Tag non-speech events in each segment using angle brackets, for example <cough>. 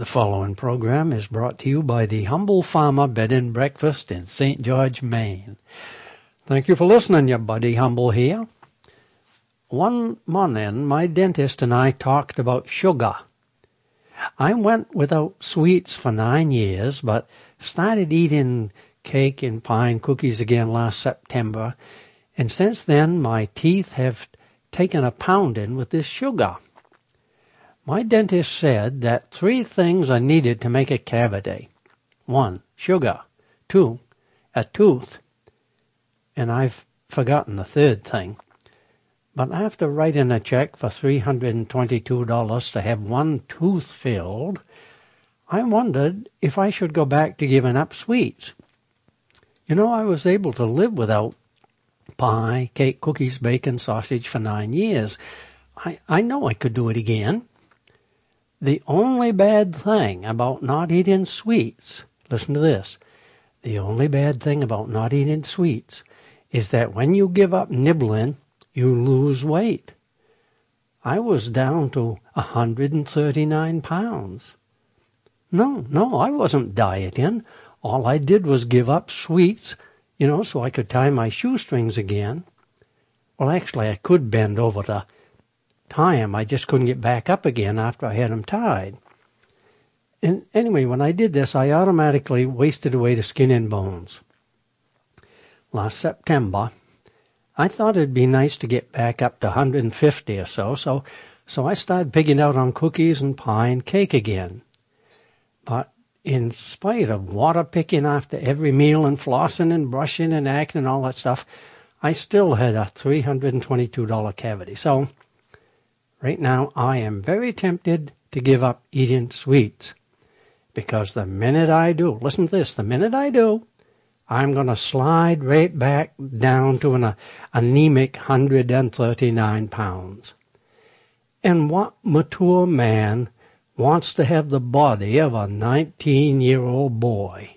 The following program is brought to you by the Humble Farmer Bed and Breakfast in St. George, Maine. Thank you for listening, your buddy Humble here. One morning, my dentist and I talked about sugar. I went without sweets for nine years, but started eating cake and pie and cookies again last September, and since then my teeth have taken a pounding with this sugar. My dentist said that three things are needed to make a cavity. One, sugar. Two, a tooth. And I've forgotten the third thing. But after writing a check for $322 to have one tooth filled, I wondered if I should go back to giving up sweets. You know, I was able to live without pie, cake, cookies, bacon, sausage for nine years. I, I know I could do it again. The only bad thing about not eating sweets, listen to this, the only bad thing about not eating sweets is that when you give up nibbling, you lose weight. I was down to a 139 pounds. No, no, I wasn't dieting. All I did was give up sweets, you know, so I could tie my shoestrings again. Well, actually, I could bend over to tie 'em. I just couldn't get back up again after I had 'em tied. And anyway, when I did this, I automatically wasted away to skin and bones. Last September, I thought it'd be nice to get back up to 150 or so, so so I started pigging out on cookies and pie and cake again. But in spite of water picking after every meal and flossing and brushing and acting and all that stuff, I still had a $322 cavity. So Right now, I am very tempted to give up eating sweets. Because the minute I do, listen to this, the minute I do, I'm going to slide right back down to an anemic 139 pounds. And what mature man wants to have the body of a 19 year old boy?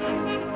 Hallelujah,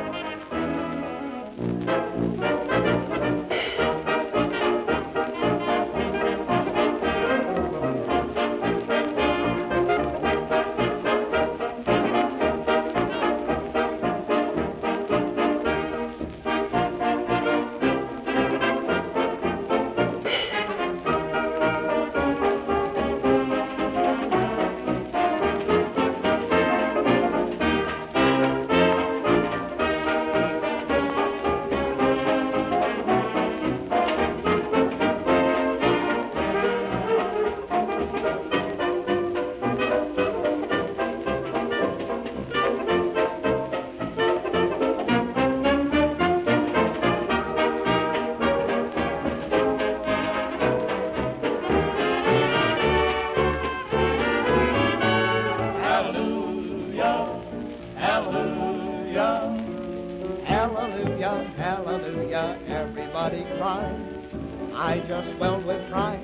I just swelled with pride,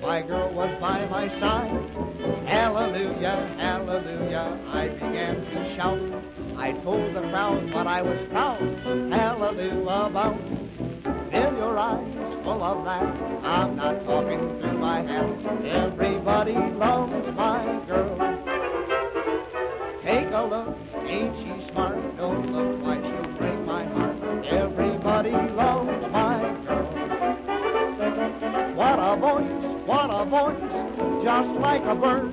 my girl was by my side. Hallelujah, hallelujah, I began to shout. I told the crowd what I was proud, hallelujah, about. In your eyes, full of that, I'm not talking through my hat. Everybody loves my girl. Take a look, ain't she smart? Don't look like she'll break my heart. Everybody loves a voice, what a voice, just like a bird.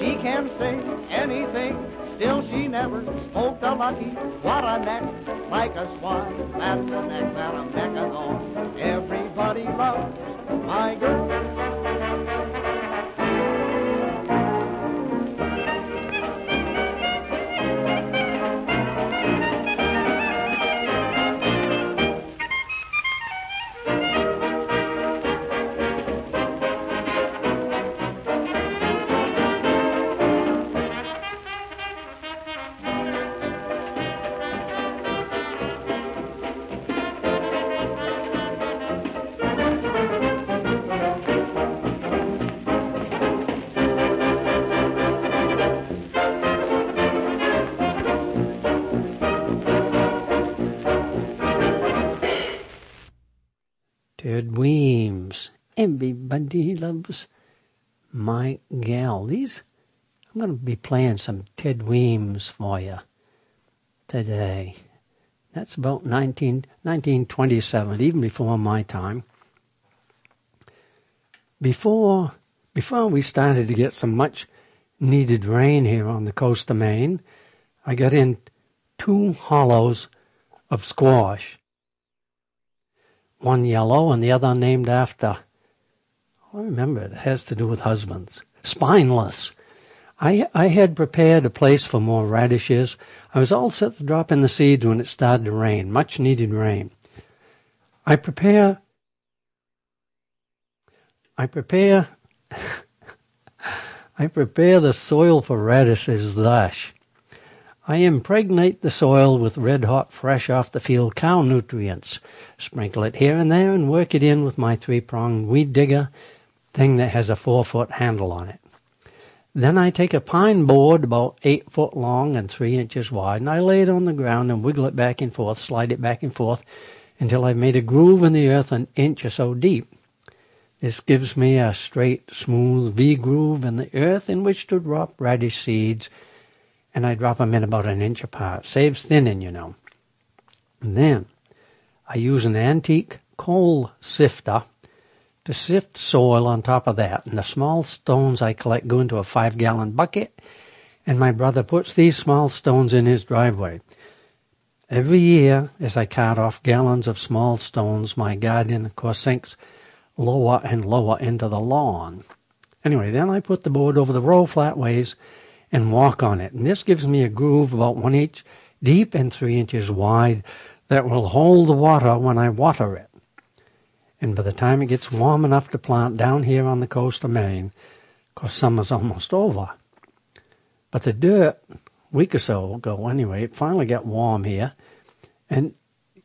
She can sing anything, still she never spoke a lucky. What a neck, like a swan, that's the neck that I'm necking on. Everybody loves my girl. Ted Weems. Everybody loves my gal. These, I'm going to be playing some Ted Weems for you today. That's about 19, 1927, even before my time. Before, before we started to get some much needed rain here on the coast of Maine, I got in two hollows of squash. One yellow and the other named after, I remember it has to do with husbands. Spineless. I, I had prepared a place for more radishes. I was all set to drop in the seeds when it started to rain, much needed rain. I prepare, I prepare, <laughs> I prepare the soil for radishes thus. I impregnate the soil with red hot, fresh off the field cow nutrients. Sprinkle it here and there and work it in with my three pronged weed digger thing that has a four foot handle on it. Then I take a pine board about eight foot long and three inches wide, and I lay it on the ground and wiggle it back and forth, slide it back and forth until I've made a groove in the earth an inch or so deep. This gives me a straight, smooth V groove in the earth in which to drop radish seeds, and I drop 'em in about an inch apart. Saves thinning, you know. And then I use an antique coal sifter to sift soil on top of that. And the small stones I collect go into a five gallon bucket, and my brother puts these small stones in his driveway. Every year, as I cart off gallons of small stones, my garden, of course, sinks lower and lower into the lawn. Anyway, then I put the board over the row flat ways and walk on it. And this gives me a groove about one inch deep and three inches wide that will hold the water when I water it. And by the time it gets warm enough to plant down here on the coast of Maine, because summer's <laughs> almost over. But the dirt, week or so ago anyway, it finally got warm here, and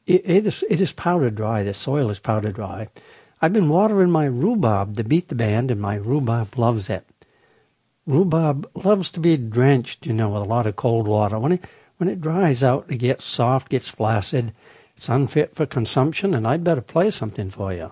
it, it is it is powder dry. The soil is powder dry. I've been watering my rhubarb to beat the band, and my rhubarb loves it. Rhubarb loves to be drenched, you know, with a lot of cold water. When it when it dries out, it gets soft, gets flaccid, it's unfit for consumption, and I'd better play something for you.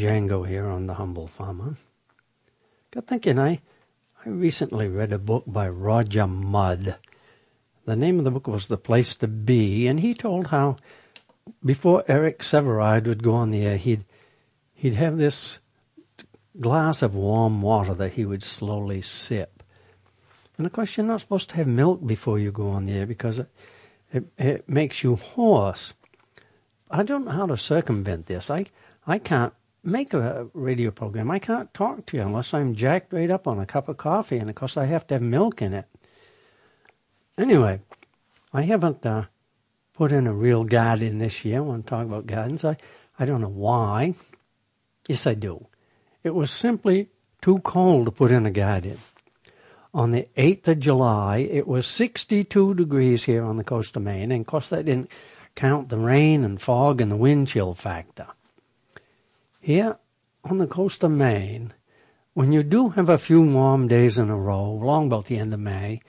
Django here on The Humble Farmer. Got thinking, I, I recently read a book by Roger Mudd. The name of the book was The Place to Be, and he told how before Eric Sevareid would go on the air, he'd, he'd have this glass of warm water that he would slowly sip. And of course, you're not supposed to have milk before you go on the air because it, it, it makes you hoarse. I don't know how to circumvent this. I, I can't make a radio program. I can't talk to you unless I'm jacked right up on a cup of coffee, and of course I have to have milk in it. Anyway, I haven't uh, put in a real garden this year. I want to talk about gardens. I, I don't know why. Yes, I do. It was simply too cold to put in a garden. On the 8th of July, it was 62 degrees here on the coast of Maine, and of course that didn't count the rain and fog and the wind chill factor. Here on the coast of Maine, when you do have a few warm days in a row, long about the end of May,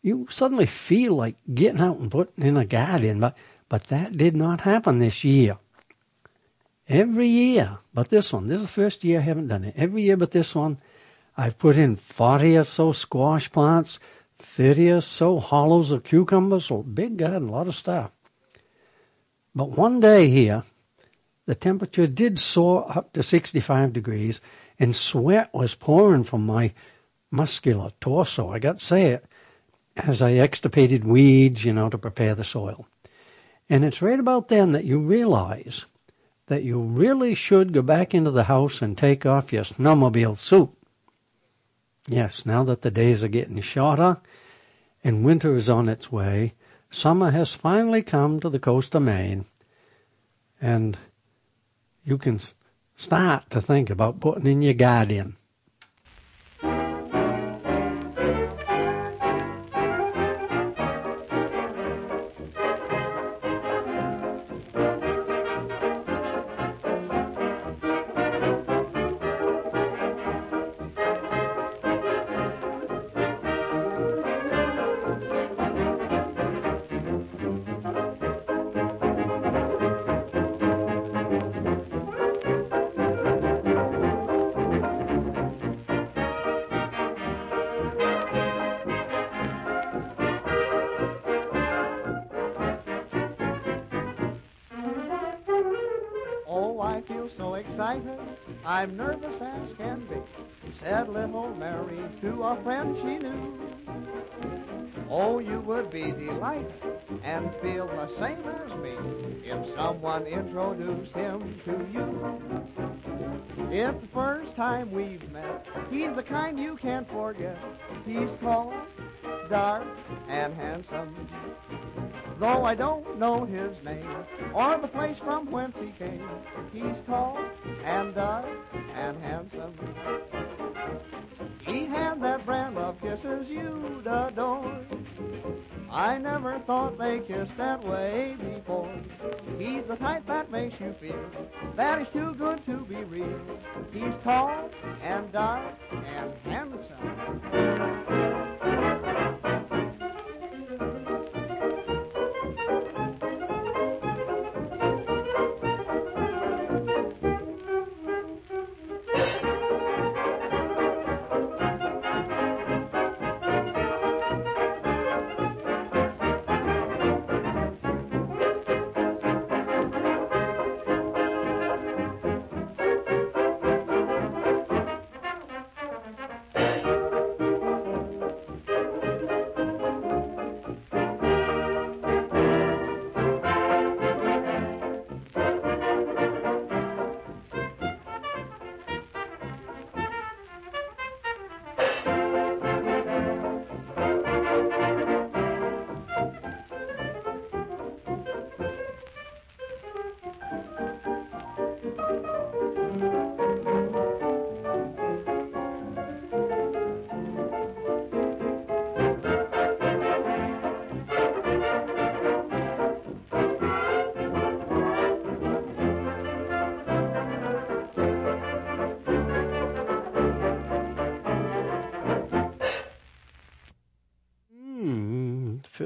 you suddenly feel like getting out and putting in a garden, but, but that did not happen this year. Every year, but this one, this is the first year I haven't done it. Every year but this one, I've put in 40 or so squash plants, 30 or so hollows of cucumbers, a big garden, a lot of stuff. But one day here, the temperature did soar up to 65 degrees, and sweat was pouring from my muscular torso, I got to say it, as I extirpated weeds, you know, to prepare the soil. And it's right about then that you realize that you really should go back into the house and take off your snowmobile suit. Yes, now that the days are getting shorter and winter is on its way, summer has finally come to the coast of Maine, and you can start to think about putting in your garden. Oh, be delighted and feel the same as me if someone introduced him to you. It's the first time we've met. He's the kind you can't forget. He's tall, dark, and handsome. Though I don't know his name or the place from whence he came, he's tall and dark and handsome. He had that brand of kisses you'd adore. I never thought they kissed that way before. He's the type that makes you feel that he's too good to be real. He's tall and dark and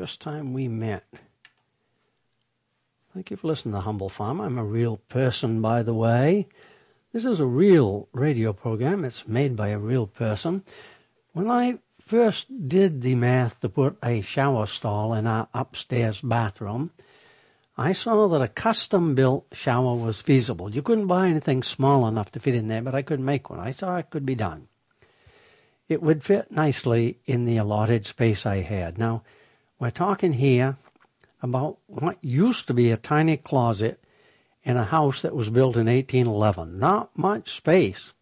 first time we met. Thank you for listening to Humble Farm. I'm a real person, by the way. This is a real radio program. It's made by a real person. When I first did the math to put a shower stall in our upstairs bathroom, I saw that a custom built shower was feasible. You couldn't buy anything small enough to fit in there, but I could make one. I saw it could be done. It would fit nicely in the allotted space I had. Now, we're talking here about what used to be a tiny closet in a house that was built in 1811. Not much space.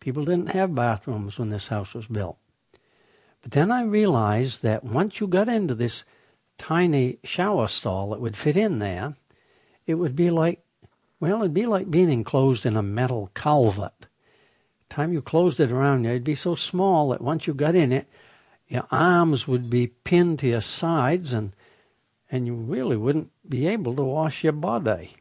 People didn't have bathrooms when this house was built. But then I realized that once you got into this tiny shower stall that would fit in there, it would be like, well, it'd be like being enclosed in a metal culvert. Time you closed it around you, it'd be so small that once you got in it, your arms would be pinned to your sides and and you really wouldn't be able to wash your body.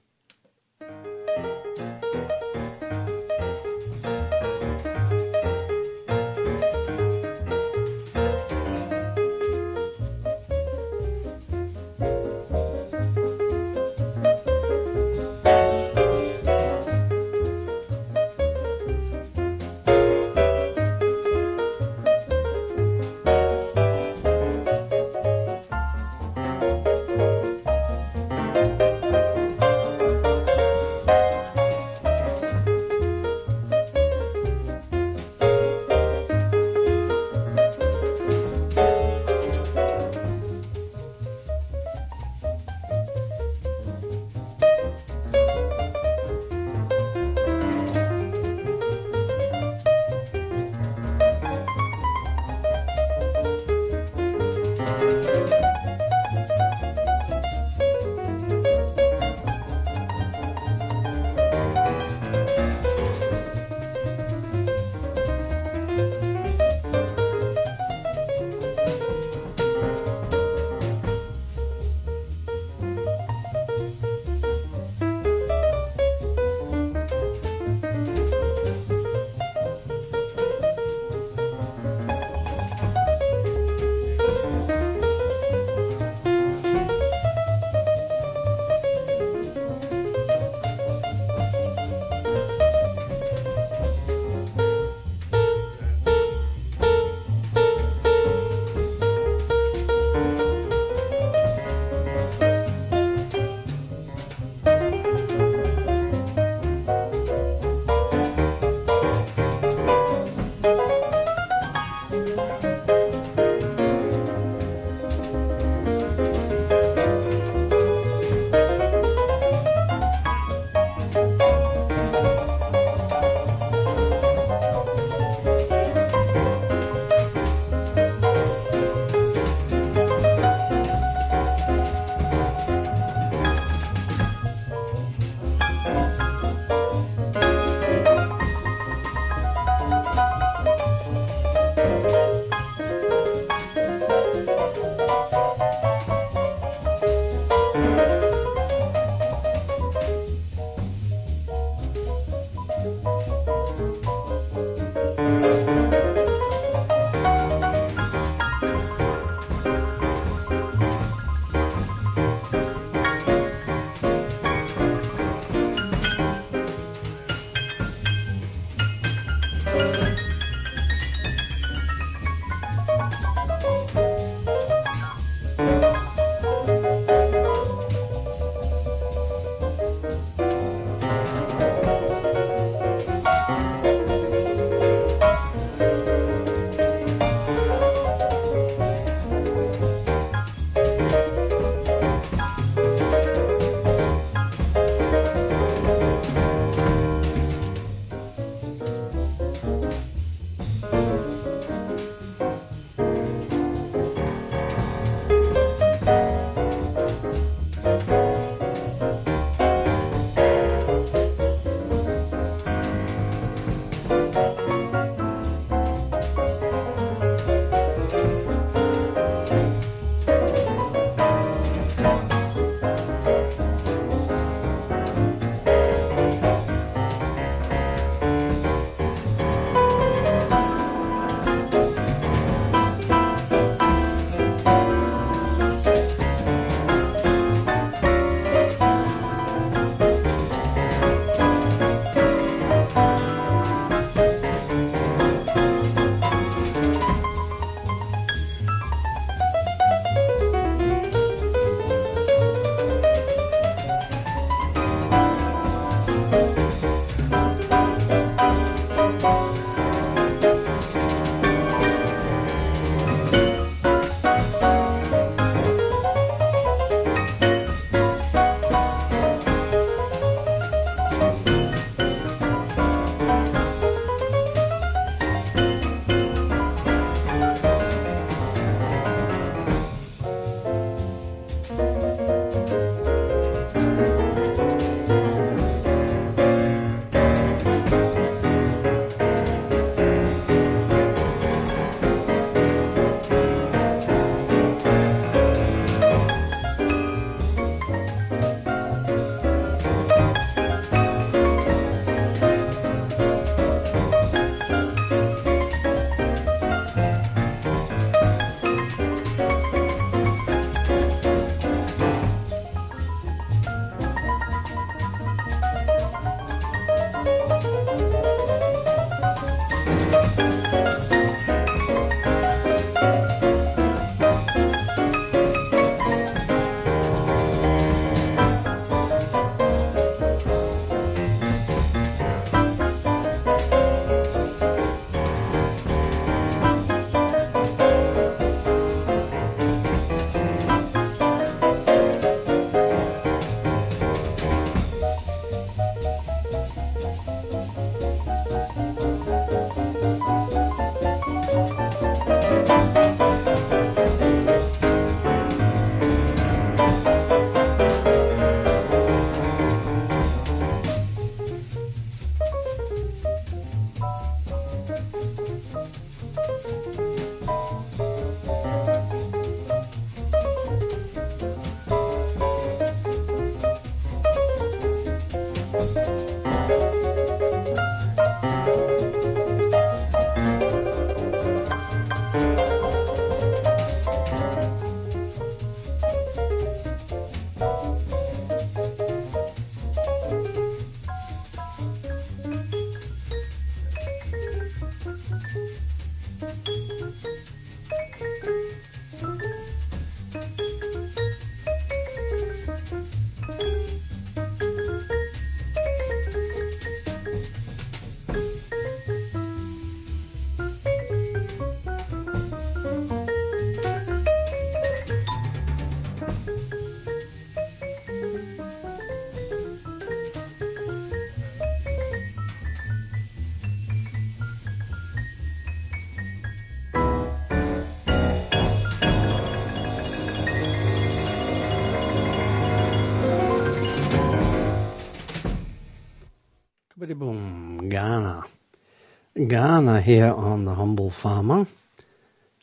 Ghana here on the Humble Farmer.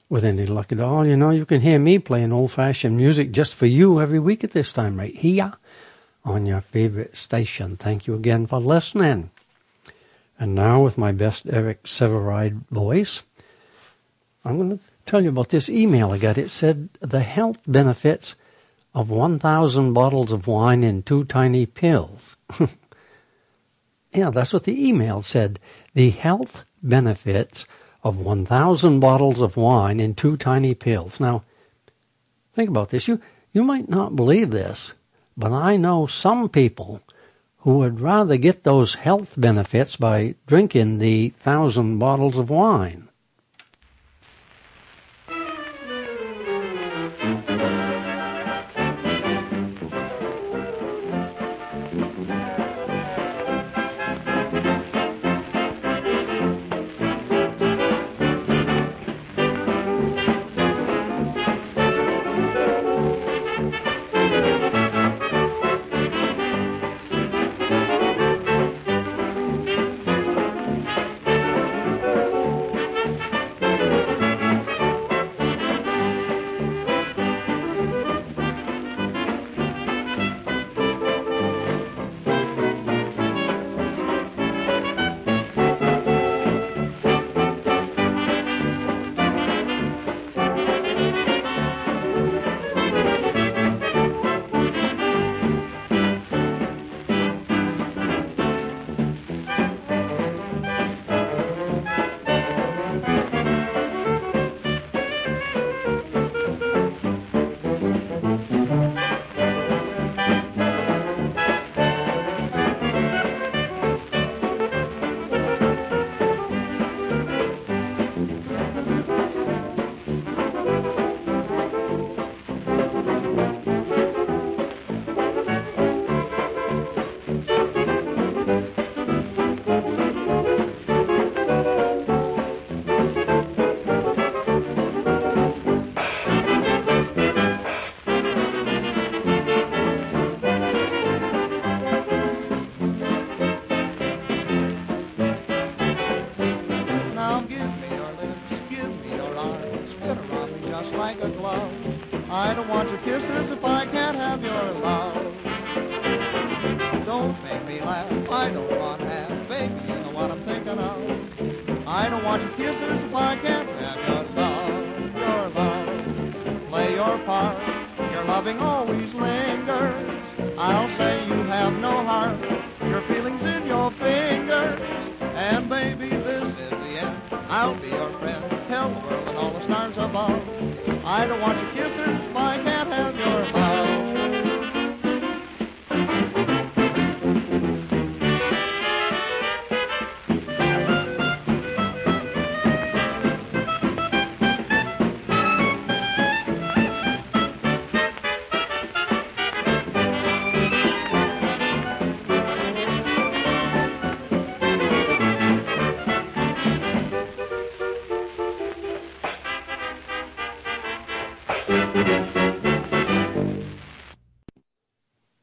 With any luck at all, you know, you can hear me playing old fashioned music just for you every week at this time, right here on your favorite station. Thank you again for listening. And now, with my best Eric Sevareid voice, I'm going to tell you about this email I got. It said the health benefits of 1,000 bottles of wine in two tiny pills. <laughs> Yeah, that's what the email said. The health benefits of 1,000 bottles of wine in two tiny pills. Now, think about this. You, you might not believe this, but I know some people who would rather get those health benefits by drinking the thousand bottles of wine.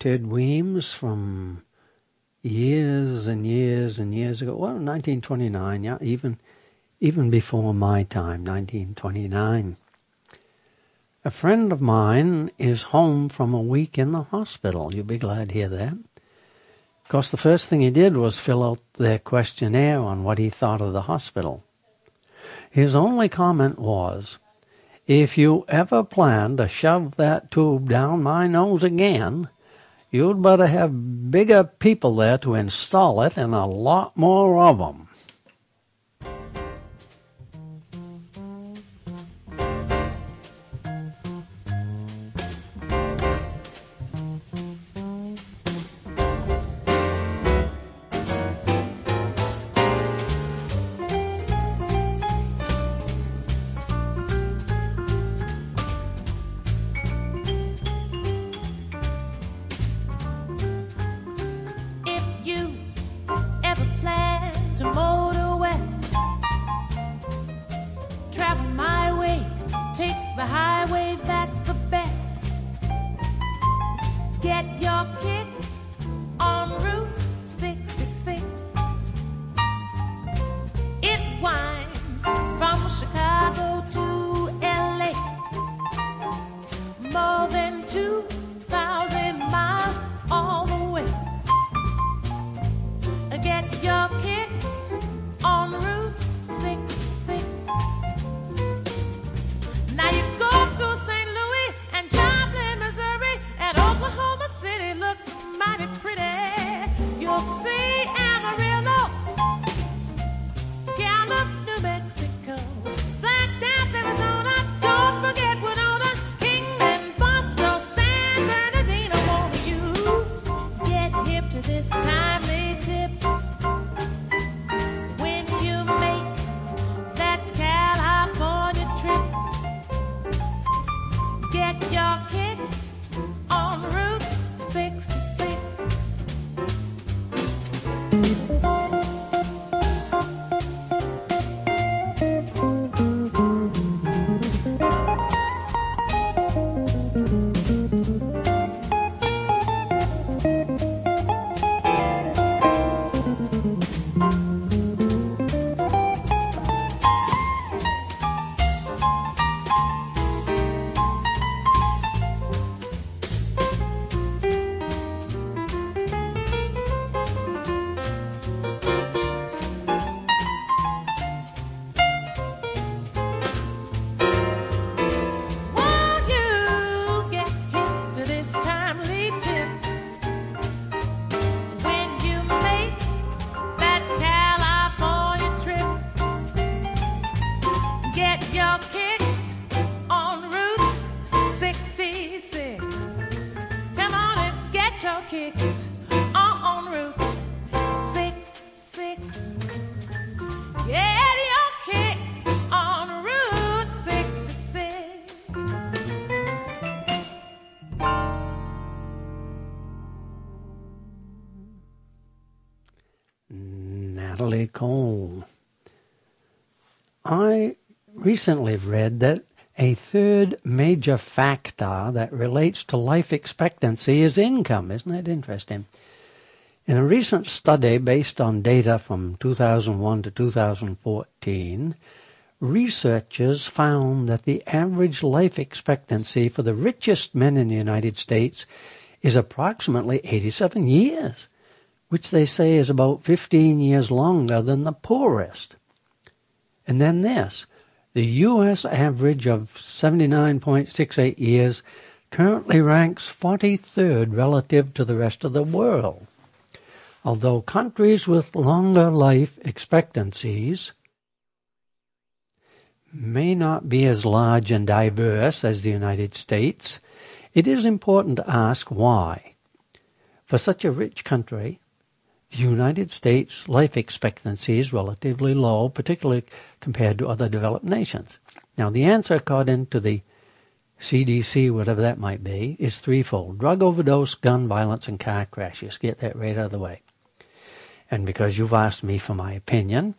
Ted Weems from years and years and years ago. Well, 1929, yeah, even even before my time, 1929. A friend of mine is home from a week in the hospital. You'll be glad to hear that. Of course, the first thing he did was fill out their questionnaire on what he thought of the hospital. His only comment was, If you ever plan to shove that tube down my nose again, You'd better have bigger people there to install it and a lot more of them. Get your kicks on Route 66. Get your kicks on Route 66. Natalie Cole. I recently read that a third major factor that relates to life expectancy is income. Isn't that interesting? In a recent study based on data from 2001 to 2014, researchers found that the average life expectancy for the richest men in the United States is approximately 87 years, which they say is about 15 years longer than the poorest. And then this the U.S. average of 79.68 years currently ranks 43rd relative to the rest of the world. Although countries with longer life expectancies may not be as large and diverse as the United States, it is important to ask why. For such a rich country, the United States life expectancy is relatively low, particularly compared to other developed nations. Now, the answer, according to the CDC, whatever that might be, is threefold drug overdose, gun violence, and car crashes. Get that right out of the way. And because you've asked me for my opinion,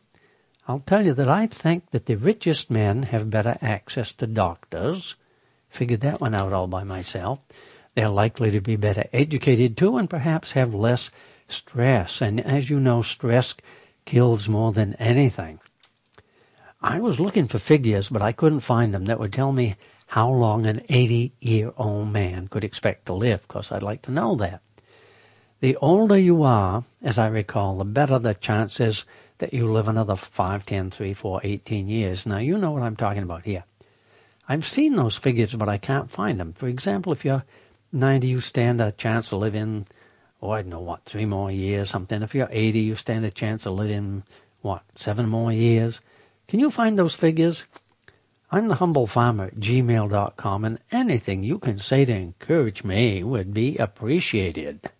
I'll tell you that I think that the richest men have better access to doctors. Figured that one out all by myself. They're likely to be better educated too, and perhaps have less stress. And as you know, stress kills more than anything. I was looking for figures, but I couldn't find them that would tell me how long an 80 year old man could expect to live, because I'd like to know that. The older you are, as I recall, the better the chances that you live another 5, 10, 3, 4, 18 years. Now, you know what I'm talking about here. I've seen those figures, but I can't find them. For example, if you're 90, you stand a chance of living oh, I don't know what, three more years, something. If you're 80, you stand a chance of living, what, seven more years. Can you find those figures? I'm the humble farmer at gmail.com, and anything you can say to encourage me would be appreciated.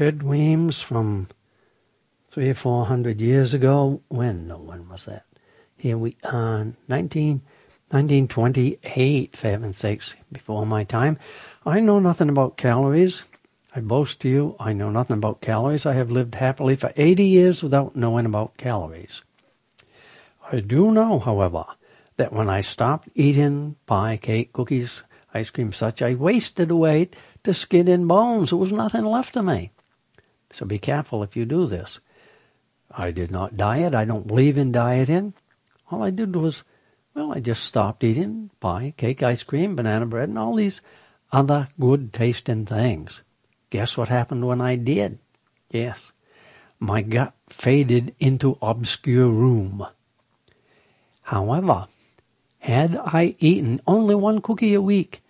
Ted Weems from three or four hundred years ago. When? No, when was that? Here we are, 19, 1928, for heaven's sakes, before my time. I know nothing about calories. I boast to you, I know nothing about calories. I have lived happily for 80 years without knowing about calories. I do know, however, that when I stopped eating pie, cake, cookies, ice cream, such, I wasted away to skin and bones. There was nothing left of me. So be careful if you do this. I did not diet. I don't believe in dieting. All I did was, well, I just stopped eating pie, cake, ice cream, banana bread, and all these other good tasting things. Guess what happened when I did? Yes, my gut faded into obscure room. However, had I eaten only one cookie a week,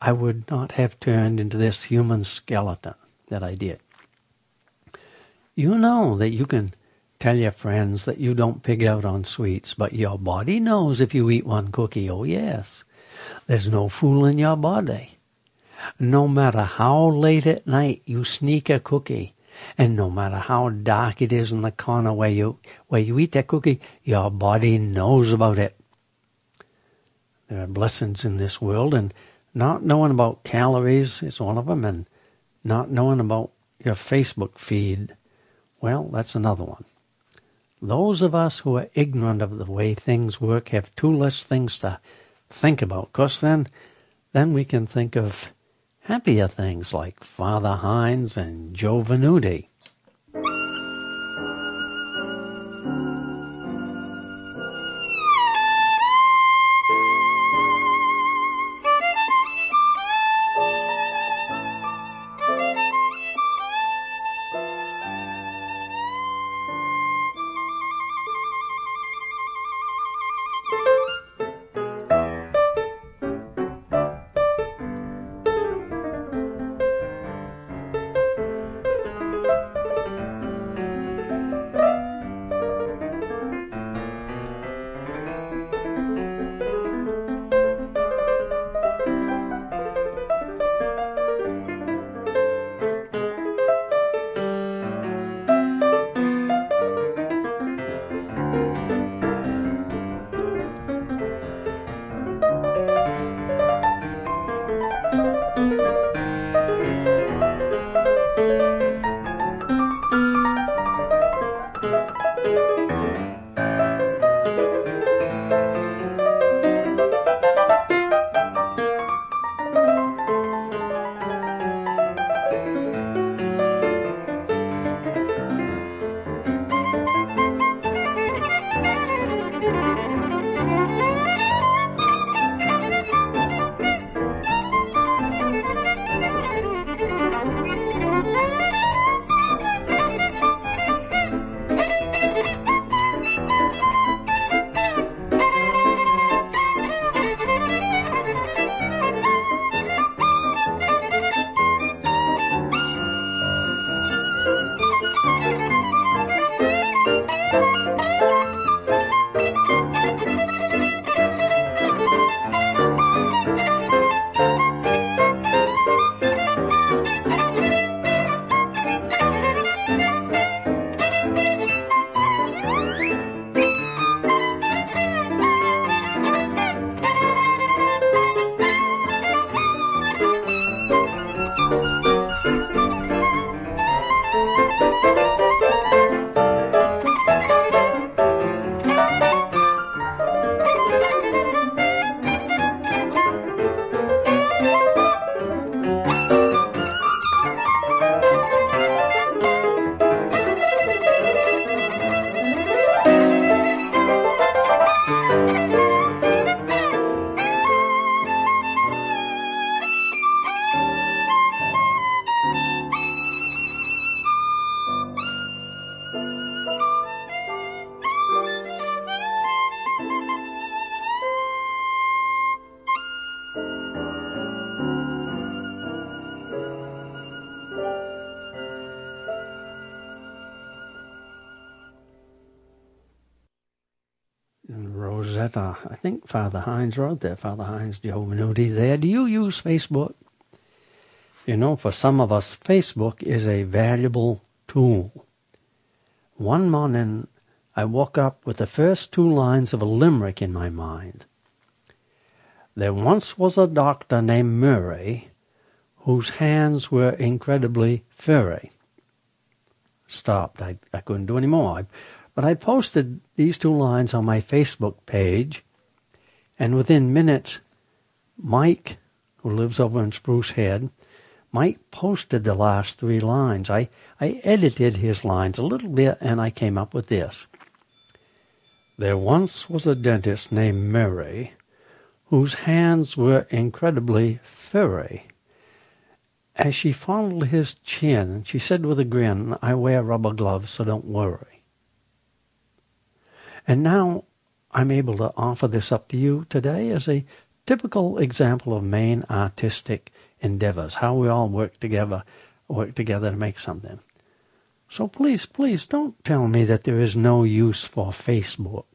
I would not have turned into this human skeleton that I did. You know that you can tell your friends that you don't pig out on sweets, but your body knows if you eat one cookie. Oh, yes. There's no fooling your body. No matter how late at night you sneak a cookie, and no matter how dark it is in the corner where you where you eat that cookie, your body knows about it. There are blessings in this world, and not knowing about calories is one of them, and not knowing about your Facebook feed, well, that's another one. Those of us who are ignorant of the way things work have two less things to think about, because then, then we can think of happier things like Fatha Hines and Joe Venuti. Rosetta. I think Fatha Hines wrote there. Fatha Hines, Joe Venuti there. Do you use Facebook? You know, for some of us, Facebook is a valuable tool. One morning, I woke up with the first two lines of a limerick in my mind. There once was a doctor named Murray whose hands were incredibly furry. Stopped. I, I couldn't do any more. I, but I posted these two lines on my Facebook page, and within minutes, Mike, who lives over in Spruce Head, Mike posted the last three lines. I, I edited his lines a little bit, and I came up with this. There once was a dentist named Murray whose hands were incredibly furry. As she fondled his chin, she said with a grin, I wear rubber gloves, so don't worry. And now I'm able to offer this up to you today as a typical example of Maine artistic endeavors, how we all work together, work together to make something. So please, please don't tell me that there is no use for Facebook.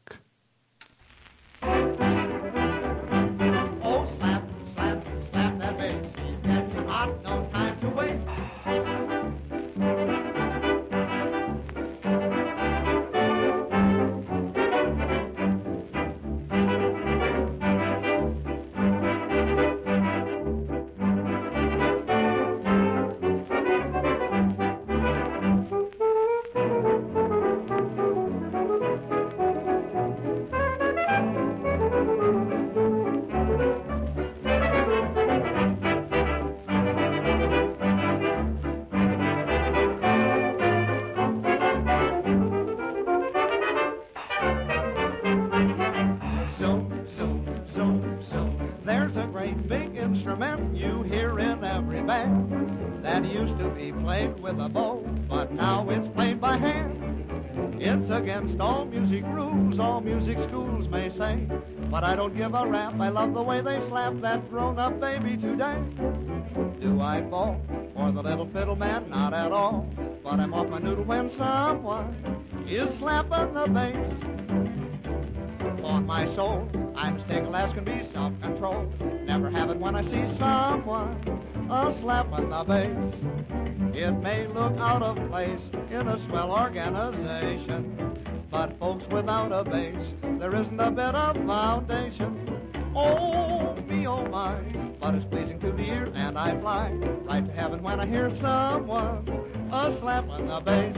A rap, I love the way they slap that grown up baby today. Do I fall for the little fiddle man? Not at all. But I'm off my noodle when someone is slapping the bass on my soul. I'm still as can be self-controlled. Never have it when I see someone a slapping the bass. It may look out of place in a swell organization, but folks without a base, there isn't a bit of foundation. Oh me, oh my, but it's pleasing to the ear, and I fly right to heaven when I hear someone a slapping the bass.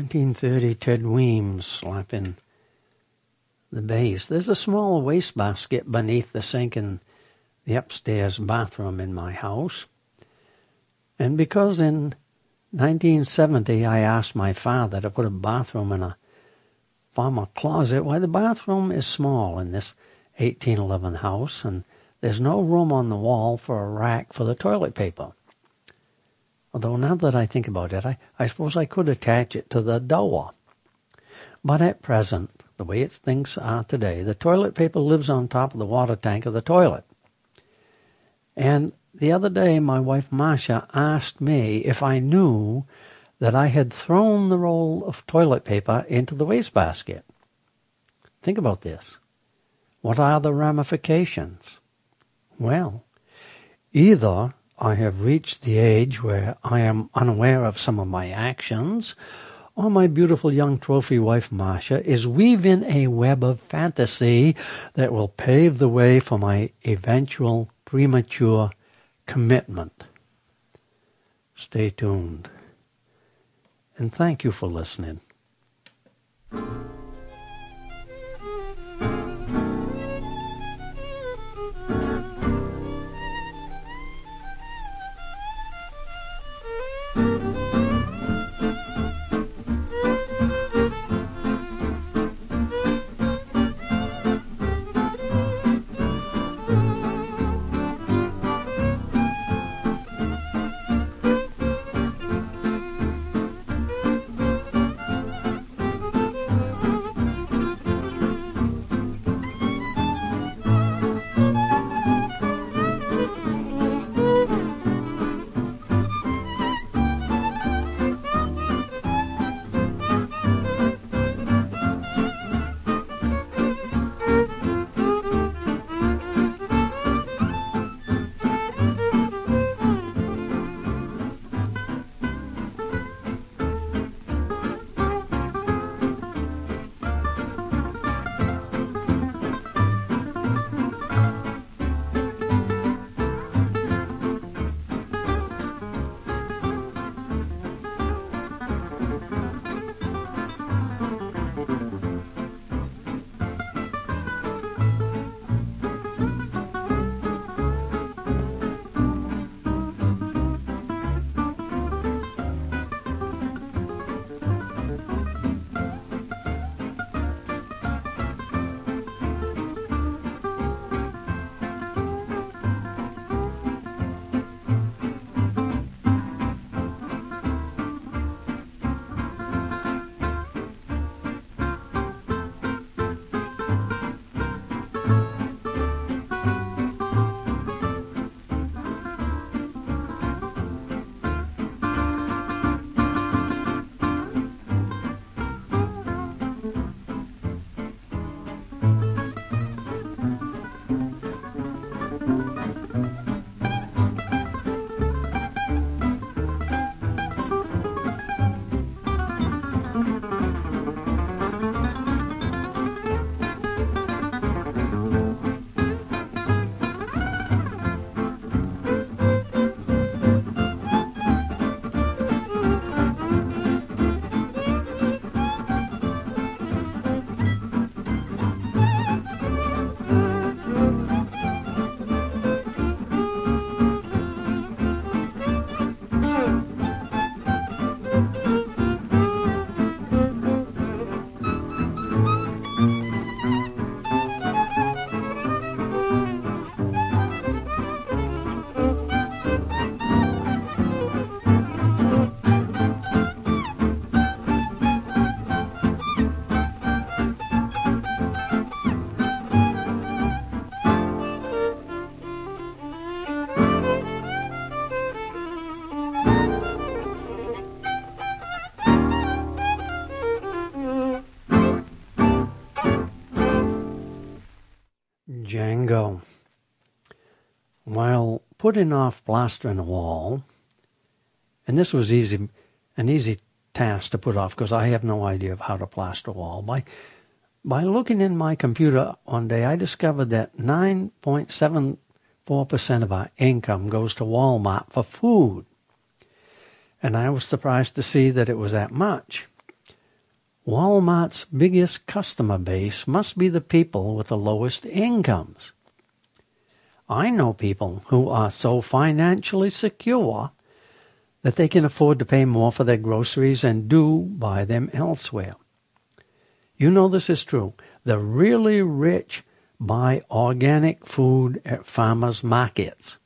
1930 Ted Weems slapping the bass. There's a small wastebasket beneath the sink in the upstairs bathroom in my house. And because in 1970 I asked my father to put a bathroom in a farmer closet, why the bathroom is small in this 1811 house and there's no room on the wall for a rack for the toilet paper. Although now that I think about it, I, I suppose I could attach it to the door. But at present, the way its things are today, the toilet paper lives on top of the water tank of the toilet. And the other day, my wife Marsha asked me if I knew that I had thrown the roll of toilet paper into the wastebasket. Think about this. What are the ramifications? Well, either I have reached the age where I am unaware of some of my actions, or my beautiful young trophy wife Marsha is weaving a web of fantasy that will pave the way for my eventual premature commitment. Stay tuned. And thank you for listening. Putting off plastering a wall, and this was easy, an easy task to put off because I have no idea of how to plaster a wall. By by looking in my computer one day, I discovered that 9.74% of our income goes to Walmart for food. And I was surprised to see that it was that much. Walmart's biggest customer base must be the people with the lowest incomes. I know people who are so financially secure that they can afford to pay more for their groceries and do buy them elsewhere. You know this is true. The really rich buy organic food at farmers' markets.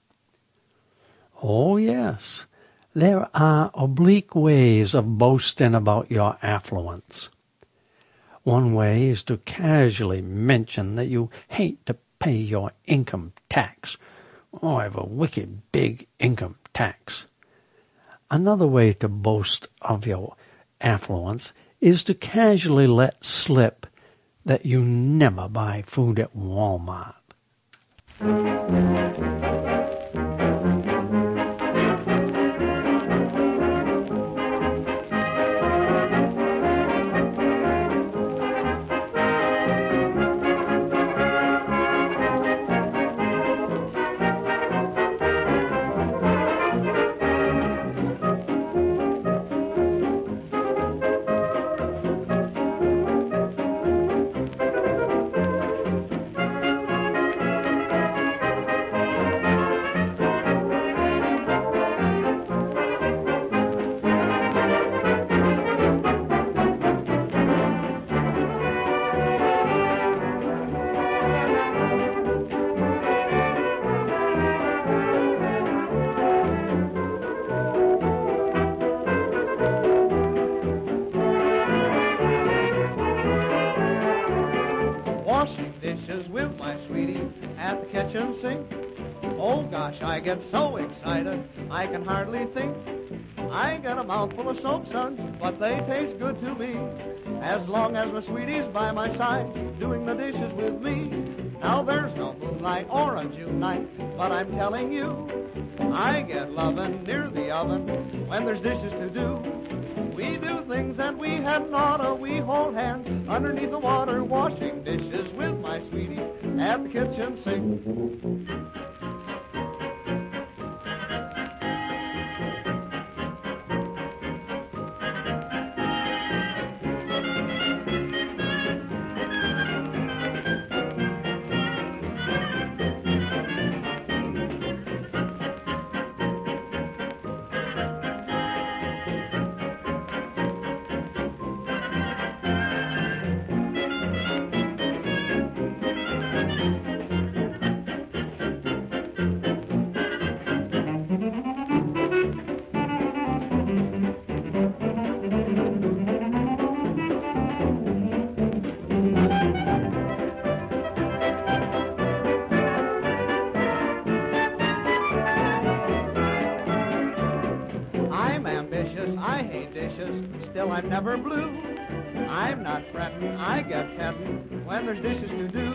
Oh, yes, there are oblique ways of boasting about your affluence. One way is to casually mention that you hate to pay your income tax. Oh, I have a wicked big income tax. Another way to boast of your affluence is to casually let slip that you never buy food at Walmart. Get so excited, I can hardly think. I get a mouthful of soap suds, but they taste good to me. As long as my sweetie's by my side, doing the dishes with me. Now there's no moonlight or a June night, but I'm telling you, I get lovin' near the oven when there's dishes to do. We do things that we hadn't oughta. We hold hands underneath the water, washing dishes with my sweetie at the kitchen sink. Still I'm never blue. I'm not fretting, I get petting when there's dishes to do.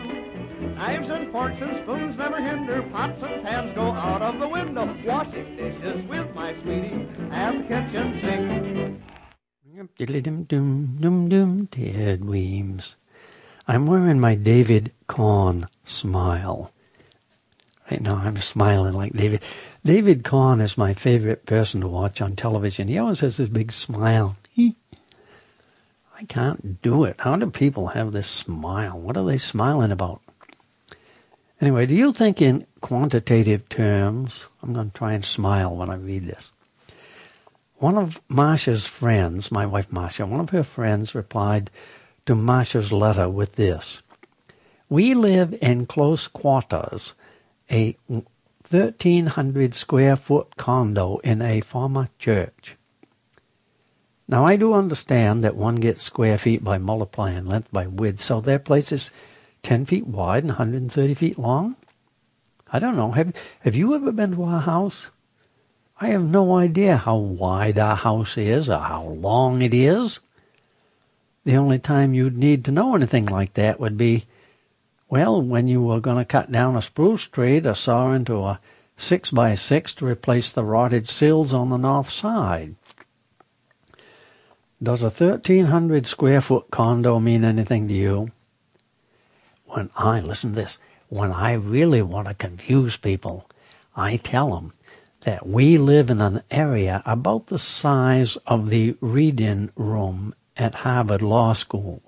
Knives and forks and spoons never hinder, pots and pans go out of the window. Washing dishes with my sweetie and the kitchen sink. Diddly-dum dum dum dum Ted Weems. I'm wearing my David Kahn smile. Right now I'm smiling like David. David Kahn is my favorite person to watch on television. He always has this big smile. I can't do it. How do people have this smile? What are they smiling about? Anyway, do you think in quantitative terms? I'm going to try and smile when I read this. One of Marsha's friends, my wife Marsha, one of her friends replied to Marsha's letter with this. We live in close quarters, a 1,300 square foot condo in a former church. Now, I do understand that one gets square feet by multiplying length by width, so their place is 10 feet wide and 130 feet long? I don't know. Have, have you ever been to our house? I have no idea how wide our house is or how long it is. The only time you'd need to know anything like that would be, well, when you were going to cut down a spruce tree to saw into a six by six to replace the rotted sills on the north side. Does a 1300 square foot condo mean anything to you? When I, listen to this, when I really want to confuse people, I tell them that we live in an area about the size of the reading room at Harvard Law School.